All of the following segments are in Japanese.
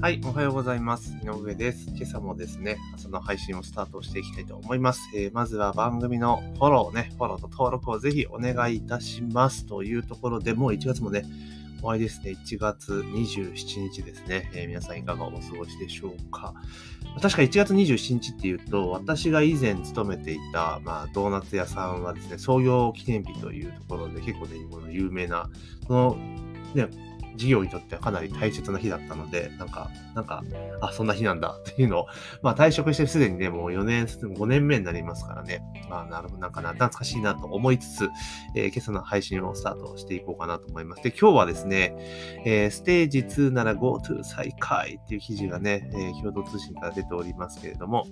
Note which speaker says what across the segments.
Speaker 1: はい、おはようございます。井上です。今朝もですね、朝の配信をスタートしていきたいと思います。えー、まずは番組のフォローね、フォローと登録をぜひお願いいたしますというところで、もう1月もね、終わりですね。1月27日ですね。えー、皆さんいかがお過ごしでしょうか。確か1月27日っていうと、私が以前勤めていた、まあ、ドーナツ屋さんはですね、創業記念日というところで結構ね、有名な、その、ね、事業にとってはかなり大切な日だったので、なんか、なんか、あ、そんな日なんだっていうのを、まあ退職してすでにね、もう4年、5年目になりますからね、まあなるほど、なんか、懐かしいなと思いつつ、えー、今朝の配信をスタートしていこうかなと思います。で、今日はですね、えー、ステージ2なら GoTo 再開っていう記事がね、えー、共同通信から出ておりますけれども、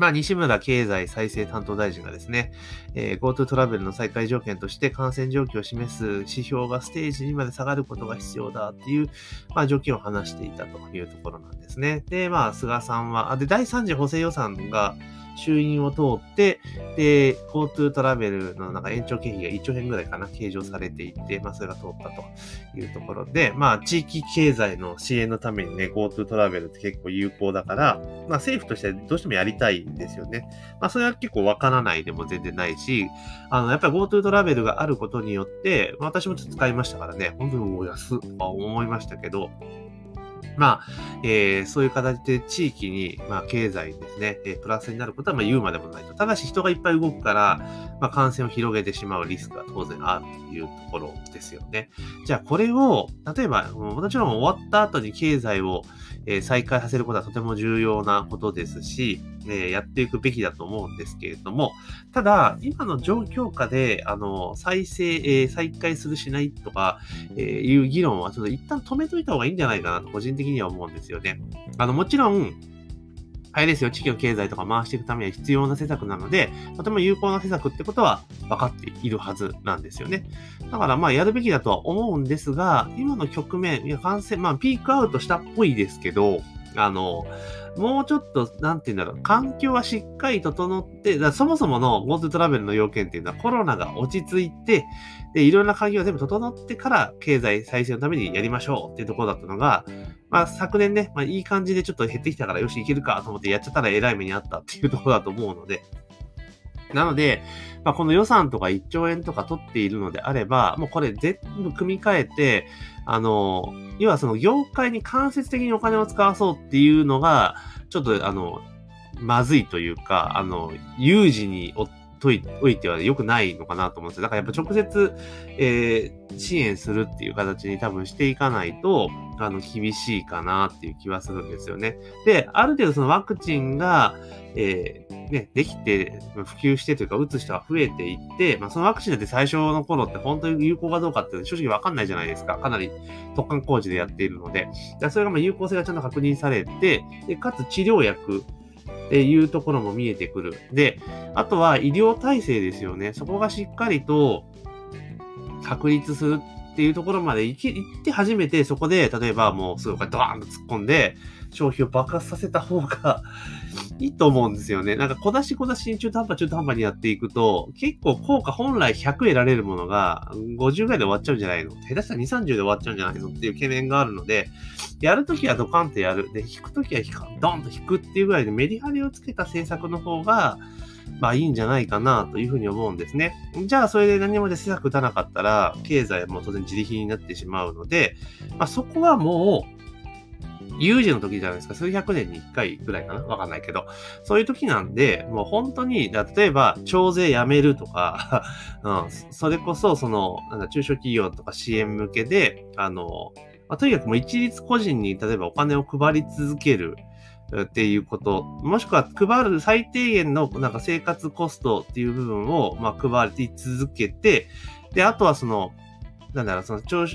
Speaker 1: まあ、西村経済再生担当大臣がですね、えー、GoTo トラベルの再開条件として感染状況を示す指標がステージ2まで下がることが必要だっていう、まあ、条件を話していたというところなんですね。で、まあ、菅さんは、あで、第3次補正予算が、衆院を通って、で、GoTo トラベルのなんか延長経費が1兆円ぐらいかな、計上されていて、まあそれが通ったというところで、まあ地域経済の支援のためにね、GoTo トラベルって結構有効だから、まあ政府としてどうしてもやりたいんですよね。まあそれは結構わからないでも全然ないし、あの、やっぱり GoTo トラベルがあることによってま、私もちょっと使いましたからね、本当にもう安と思いましたけど、まあ、えー、そういう形で地域に、まあ、経済ですね、えー、プラスになることはまあ言うまでもないと。ただし人がいっぱい動くから、まあ、感染を広げてしまうリスクが当然あるというところですよね。じゃあこれを、例えば、もちろん終わった後に経済を、え、再開させることはとても重要なことですし、え、やっていくべきだと思うんですけれども、ただ、今の状況下で、あの、再生、え、再開するしないとか、え、いう議論はちょっと一旦止めといた方がいいんじゃないかなと個人的には思うんですよね。あの、もちろん、あれですよ、地域の経済とか回していくためには必要な施策なので、とても有効な施策ってことは分かっているはずなんですよね。だからまあやるべきだとは思うんですが、今の局面、いや感染、まあピークアウトしたっぽいですけど、あの、もうちょっと、なんて言うんだろう、環境はしっかり整って、だそもそもの GoTo トラベルの要件っていうのはコロナが落ち着いて、で、いろんな環境が全部整ってから経済再生のためにやりましょうっていうところだったのが、まあ昨年ね、まあいい感じでちょっと減ってきたからよしいけるかと思ってやっちゃったら偉い目にあったっていうところだと思うので、なので、まあ、この予算とか1兆円とか取っているのであれば、もうこれ全部組み替えて、あの、要はその業界に間接的にお金を使わそうっていうのが、ちょっとあの、まずいというか、あの、有事にといおいては良くないのかなと思うんですよ。だからやっぱ直接、えー、支援するっていう形に多分していかないと、あの、厳しいかなっていう気はするんですよね。で、ある程度そのワクチンが、えー、ね、できて、普及してというか、打つ人が増えていって、まあ、そのワクチンだって最初の頃って本当に有効かどうかって正直わかんないじゃないですか。かなり特貫工事でやっているので。それがまあ有効性がちゃんと確認されて、でかつ治療薬、っていうところも見えてくる。で、あとは医療体制ですよね。そこがしっかりと確立するっていうところまで行って初めてそこで、例えばもうすぐドーンと突っ込んで、消費を爆発させた方が いいと思うんですよね。なんか小出し小出しに中途半端中途半端にやっていくと、結構効果本来100得られるものが50ぐらいで終わっちゃうんじゃないの？下手したら2、30で終わっちゃうんじゃないの？っていう懸念があるので、やるときはドカンとやる。で、引くときはドンと引くっていうぐらいでメリハリをつけた政策の方が、まあいいんじゃないかなというふうに思うんですね。じゃあそれで何もで施策打たなかったら、経済も当然自力になってしまうので、まあそこはもう、有事の時じゃないですか。数百年に一回ぐらいかなわかんないけど。そういう時なんで、もう本当に、例えば、徴税やめるとか、うん、それこそ、その、なんだ、中小企業とか支援向けで、あの、まあ、とにかくもう一律個人に、例えばお金を配り続ける。っていうこと。もしくは配る最低限のなんか生活コストっていう部分をまあ配り続けて、で、あとはその、なんだろう、その長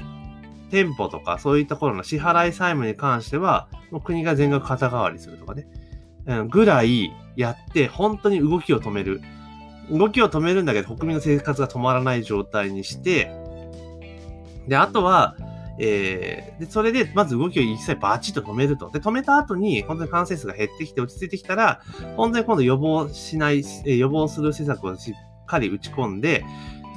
Speaker 1: 店舗とかそういったところの支払い債務に関しては、もう国が全額肩代わりするとかね。うん、ぐらいやって、本当に動きを止める。動きを止めるんだけど、国民の生活が止まらない状態にして、で、あとは、えー、で、それで、まず動きを一切バチッと止めると。で、止めた後に、本当に感染数が減ってきて落ち着いてきたら、本当に今度予防しない、予防する施策をしっかり打ち込んで、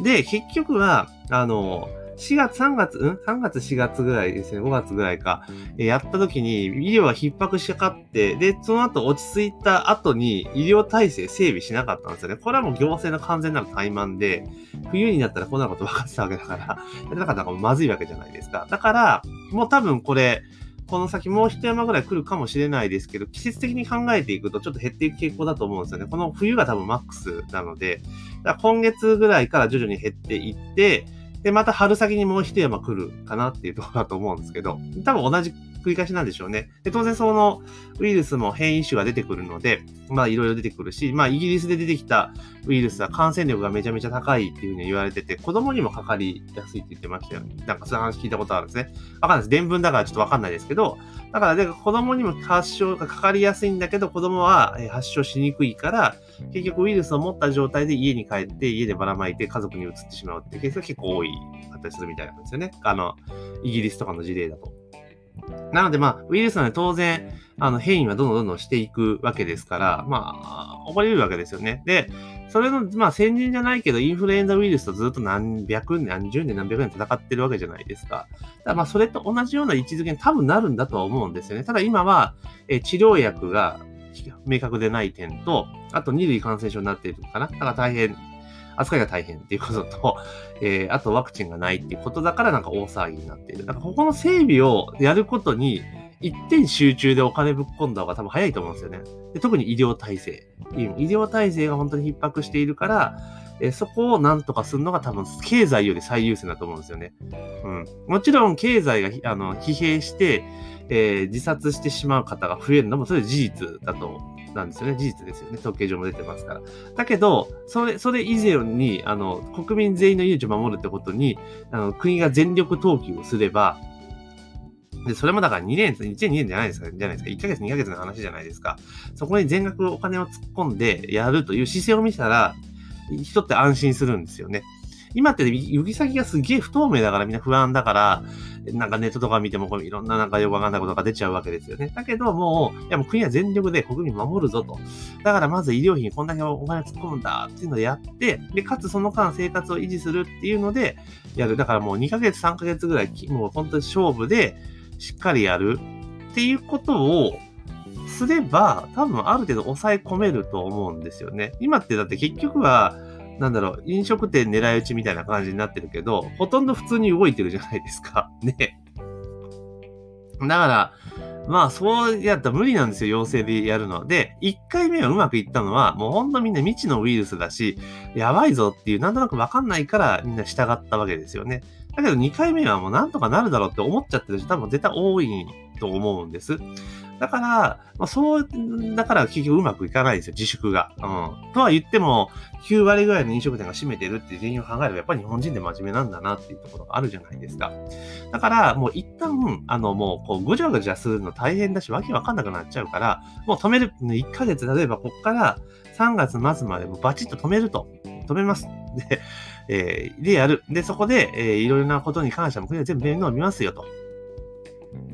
Speaker 1: で、結局は、あの、4月、3月、うん ?3 月、4月ぐらいですね、5月ぐらいか、えやった時に医療が逼迫しかって、で、その後落ち着いた後に医療体制整備しなかったんですよね。これはもう行政の完全なる怠慢で、冬になったらこんなこと分かってたわけだから、やってなかったらまずいわけじゃないですか。だから、もう多分これ、この先もう一山ぐらい来るかもしれないですけど、季節的に考えていくとちょっと減っていく傾向だと思うんですよね。この冬が多分マックスなので、だから今月ぐらいから徐々に減っていって、で、また春先にもう一山来るかなっていうところだと思うんですけど、多分同じ繰り返しなんでしょうね。で、当然そのウイルスも変異種が出てくるので、まあいろいろ出てくるし、まあイギリスで出てきたウイルスは感染力がめちゃめちゃ高いっていうふうに言われてて、子供にもかかりやすいって言ってましたよね。なんかそういう話聞いたことあるんですね。わかんないです。伝聞だからちょっとわかんないですけど、だからで子供にも発症がかかりやすいんだけど、子供は発症しにくいから、結局ウイルスを持った状態で家に帰って家でばらまいて家族に移ってしまうっていうケースが結構多いかったりするみたいなんですよね。あの、イギリスとかの事例だと。なので、まあ、ウイルスなので当然、あの、変異はどんどんどんどんしていくわけですから、まあ、起こり得るわけですよね。で、それの、まあ、先人じゃないけど、インフルエンザウイルスとずっと何百年、何十年、何百年戦ってるわけじゃないですか。だかまあ、それと同じような位置づけに多分なるんだとは思うんですよね。ただ今は、え治療薬が明確でない点と、あと二類感染症になっているのかな。だから大変扱いが大変っていうことと、えー、あとワクチンがないっていうことだからなんか大騒ぎになっている。だからここの整備をやることに、一点集中でお金ぶっ込んだ方が多分早いと思うんですよね。で特に医療体制。医療体制が本当に逼迫しているから、えそこをなんとかするのが多分経済より最優先だと思うんですよね。うん。もちろん経済があの疲弊して、えー、自殺してしまう方が増えるのもそれは事実だとなんですよね。事実ですよね。統計上も出てますから。だけど、それ、それ以前に、あの、国民全員の命を守るってことに、あの、国が全力投球をすれば、で、それもだから2年、1年2年じゃないですか、じゃないですか。1ヶ月2ヶ月の話じゃないですか。そこに全額お金を突っ込んでやるという姿勢を見せたら、人って安心するんですよね。今って行き先がすげえ不透明だからみんな不安だから、なんかネットとか見てもこいろんななんかよくわかんないことが出ちゃうわけですよね。だけどもう、いやもう国は全力で国民守るぞと。だからまず医療費にこんだけお金突っ込むんだっていうのでやって、で、かつその間生活を維持するっていうのでやる。だからもう2ヶ月3ヶ月ぐらい、もう本当に勝負でしっかりやるっていうことをすれば、多分ある程度抑え込めると思うんですよね。今ってだって結局は、なんだろう、飲食店狙い撃ちみたいな感じになってるけど、ほとんど普通に動いてるじゃないですか。ね。だから、まあ、そうやったら無理なんですよ、陽性でやるの。で、1回目はうまくいったのは、もうほんとみんな未知のウイルスだし、やばいぞっていう、なんとなくわかんないからみんな従ったわけですよね。だけど2回目はもうなんとかなるだろうって思っちゃってる人多分絶対多いと思うんです。だから、まあ、そう、だから結局うまくいかないですよ、自粛が。うん。とは言っても、9割ぐらいの飲食店が占めてるっていう原因を考えれば、やっぱり日本人で真面目なんだなっていうところがあるじゃないですか。だから、もう一旦、あの、もう、こう、ごちゃごちゃするの大変だし、わけわかんなくなっちゃうから、もう止める、1ヶ月、例えばこっから3月末までバチッと止めると。止めます。で、えー、でやる。で、そこで、えー、いろいろなことに関しても国は全部面倒を見ますよと。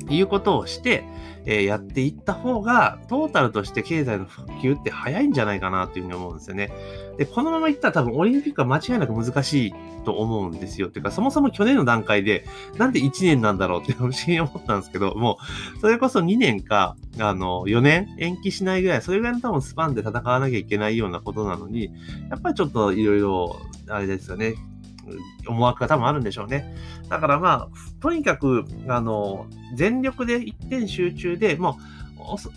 Speaker 1: いうことをして、えー、やっていった方が、トータルとして経済の復旧って早いんじゃないかなというふうに思うんですよね。で、このままいったら多分オリンピックは間違いなく難しいと思うんですよ。てか、そもそも去年の段階で、なんで1年なんだろうって不思議に思ったんですけど、もう、それこそ2年か、あの、4年延期しないぐらい、それぐらいの多分スパンで戦わなきゃいけないようなことなのに、やっぱりちょっといろいろ、あれですよね、思惑が多分あるんでしょうね。だからまあ、とにかく、あの、全力で一点集中で、もう、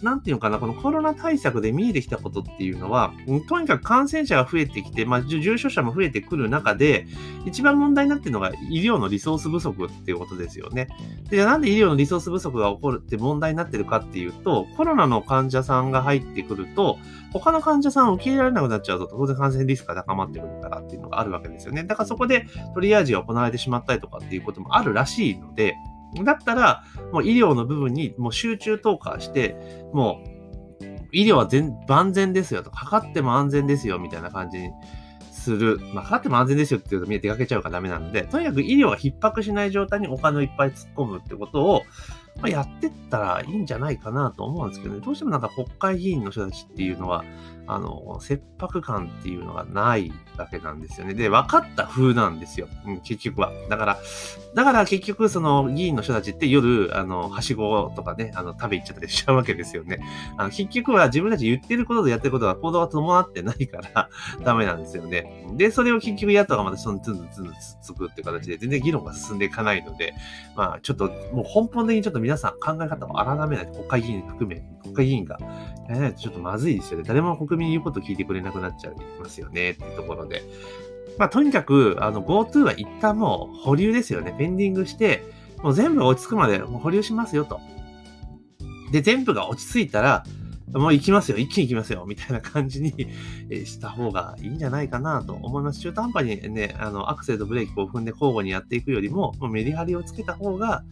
Speaker 1: なんていうのかな、このコロナ対策で見えてきたことっていうのは、とにかく感染者が増えてきて、まあ、重症者も増えてくる中で、一番問題になっているのが医療のリソース不足っていうことですよね。で、じゃあなんで医療のリソース不足が起こるって問題になってるかっていうと、コロナの患者さんが入ってくると、他の患者さんを受け入れられなくなっちゃうと、当然感染リスクが高まってくるからっていうのがあるわけですよね。だからそこでトリアージが行われてしまったりとかっていうこともあるらしいので、だったら、もう医療の部分にもう集中投下して、もう医療は全万全ですよと、かかかっても安全ですよみたいな感じにする。まあ、かかっても安全ですよって言うと見えてかけちゃうからダメなんで、とにかく医療は逼迫しない状態にお金をいっぱい突っ込むってことを、まあ、やってったらいいんじゃないかなと思うんですけどね。どうしてもなんか国会議員の人たちっていうのは、あの、切迫感っていうのがないわけなんですよね。で、分かった風なんですよ。うん、結局は。だから、だから結局、その議員の人たちって夜、あの、はしごとかね、あの、食べ行っちゃったりしちゃうわけですよね。あの、結局は自分たち言ってることとやってることが行動が伴ってないから ダメなんですよね。で、それを結局野党がまたそのツンツンツンつくって形で全然議論が進んでいかないので、まあ、ちょっともう根本的にちょっと皆さん考え方を改めないと国会議員含め、国会議員がやらないとちょっとまずいですよね。誰も国民に言うこと聞いてくれなくなっちゃいますよねっていうところで。まあ、とにかく、あの、GoTo は一旦もう保留ですよね。ペンディングして、もう全部落ち着くまでもう保留しますよと。で、全部が落ち着いたら、もう行きますよ、一気に行きますよ、みたいな感じにした方がいいんじゃないかなと思います。中途半端にね、あの、アクセルとブレーキを踏んで交互にやっていくよりも、もうメリハリをつけた方が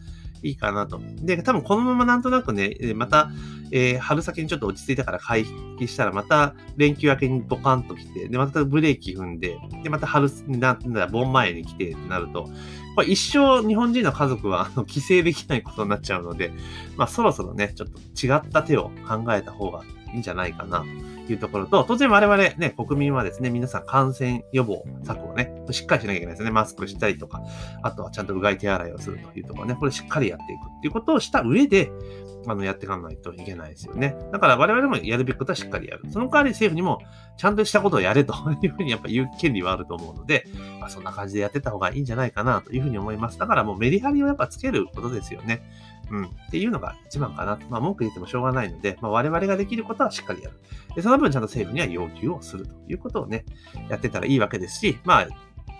Speaker 1: いいかなと。で、多分このままなんとなくね、また、えー、春先にちょっと落ち着いたから回帰したら、また連休明けにボカンと来て、で、またブレーキ踏んで、で、また春、なんだ、盆前に来てってなると、これ一生日本人の家族は、あの、帰省できないことになっちゃうので、まあそろそろね、ちょっと違った手を考えた方がいいんじゃないかな。というところと、当然我々ね、国民はですね、皆さん感染予防策をね、しっかりしなきゃいけないですね。マスクしたりとか、あとはちゃんとうがい手洗いをするというところね、これしっかりやっていくっていうことをした上で、あの、やっていかないといけないですよね。だから我々もやるべきことはしっかりやる。その代わり政府にもちゃんとしたことをやれというふうにやっぱ言う権利はあると思うので、まあ、そんな感じでやってた方がいいんじゃないかなというふうに思います。だからもうメリハリをやっぱつけることですよね。うん。っていうのが一番かな。まあ、文句言ってもしょうがないので、まあ、我々ができることはしっかりやる。で、その分ちゃんと政府には要求をするということをね、やってたらいいわけですし、まあ、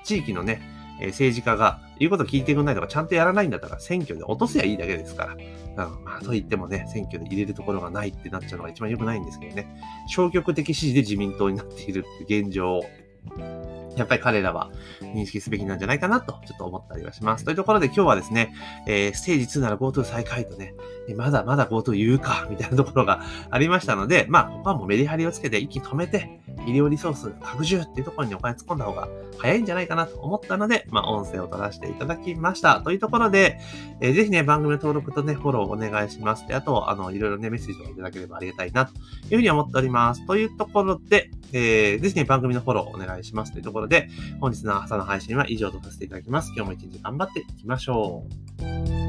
Speaker 1: 地域のね、え政治家が言うこと聞いてくれないとか、ちゃんとやらないんだったら選挙で落とせばいいだけですから。うん、まあ、と言ってもね、選挙で入れるところがないってなっちゃうのが一番良くないんですけどね。消極的支持で自民党になっているって現状をやっぱり彼らは認識すべきなんじゃないかなと、ちょっと思ったりはします。というところで今日はですね、えー、ステージ2なら GoTo 再開とね、まだまだ GoTo 言うか、みたいなところがありましたので、まあ、ここはもうメリハリをつけて一気に止めて、医療リソース拡充っていうところにお金突っ込んだ方が早いんじゃないかなと思ったので、まあ、音声を取らせていただきました。というところで、えー、ぜひね、番組の登録とね、フォローお願いします。で、あと、あの、いろいろね、メッセージをいただければありがたいな、というふうに思っております。というところで、えー、ぜひね、番組のフォローお願いします。というところで、本日の朝の配信は以上とさせていただきます。今日も一日頑張っていきましょう。